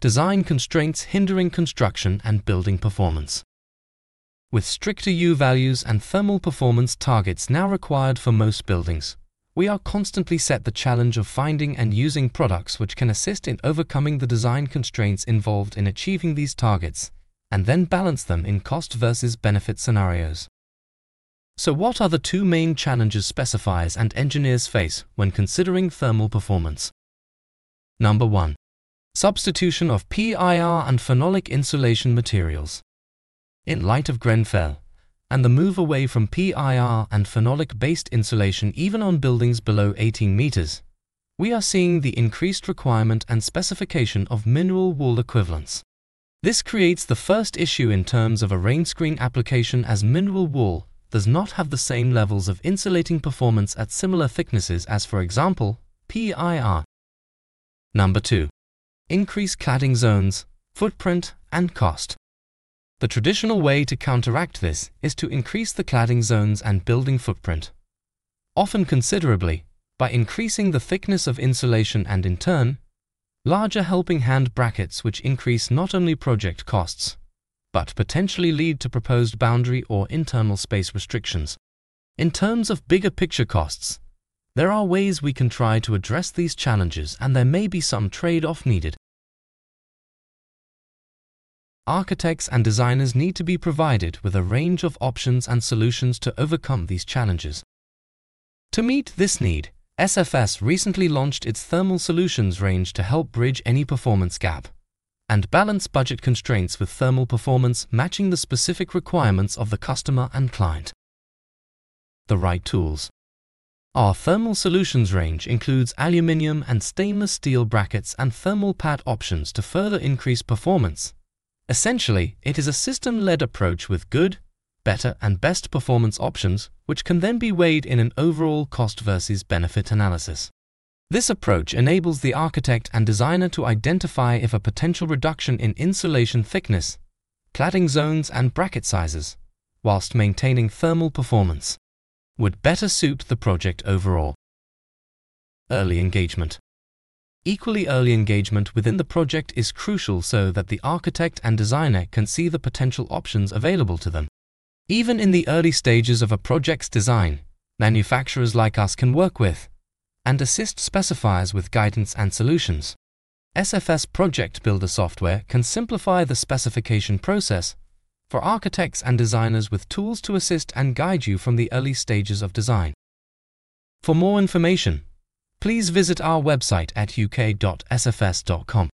design constraints hindering construction and building performance. With stricter U values and thermal performance targets now required for most buildings, we are constantly set the challenge of finding and using products which can assist in overcoming the design constraints involved in achieving these targets and then balance them in cost versus benefit scenarios. So what are the two main challenges specifiers and engineers face when considering thermal performance? Number 1. Substitution of PIR and phenolic insulation materials. In light of Grenfell and the move away from PIR and phenolic-based insulation even on buildings below 18 meters, we are seeing the increased requirement and specification of mineral wool equivalents. This creates the first issue in terms of a rain screen application as mineral wool does not have the same levels of insulating performance at similar thicknesses as for example, PIR. Number 2. Increase cladding zones, footprint and cost. The traditional way to counteract this is to increase the cladding zones and building footprint, often considerably, by increasing the thickness of insulation and in turn, larger helping hand brackets which increase not only project costs, but potentially lead to proposed boundary or internal space restrictions. In terms of bigger picture costs, there are ways we can try to address these challenges and there may be some trade-off needed. Architects and designers need to be provided with a range of options and solutions to overcome these challenges. To meet this need, SFS recently launched its Thermal Solutions range to help bridge any performance gap and balance budget constraints with thermal performance matching the specific requirements of the customer and client. The right tools. Our Thermal Solutions range includes aluminium and stainless steel brackets and thermal pad options to further increase performance. Essentially, it is a system-led approach with good, better and best performance options, which can then be weighed in an overall cost versus benefit analysis. This approach enables the architect and designer to identify if a potential reduction in insulation thickness, cladding zones and bracket sizes, whilst maintaining thermal performance, would better suit the project overall. Early engagement. Equally early engagement within the project is crucial so that the architect and designer can see the potential options available to them. Even in the early stages of a project's design, manufacturers like us can work with and assist specifiers with guidance and solutions. SFS Project Builder software can simplify the specification process for architects and designers with tools to assist and guide you from the early stages of design. For more information, please visit our website at uk.sfs.com.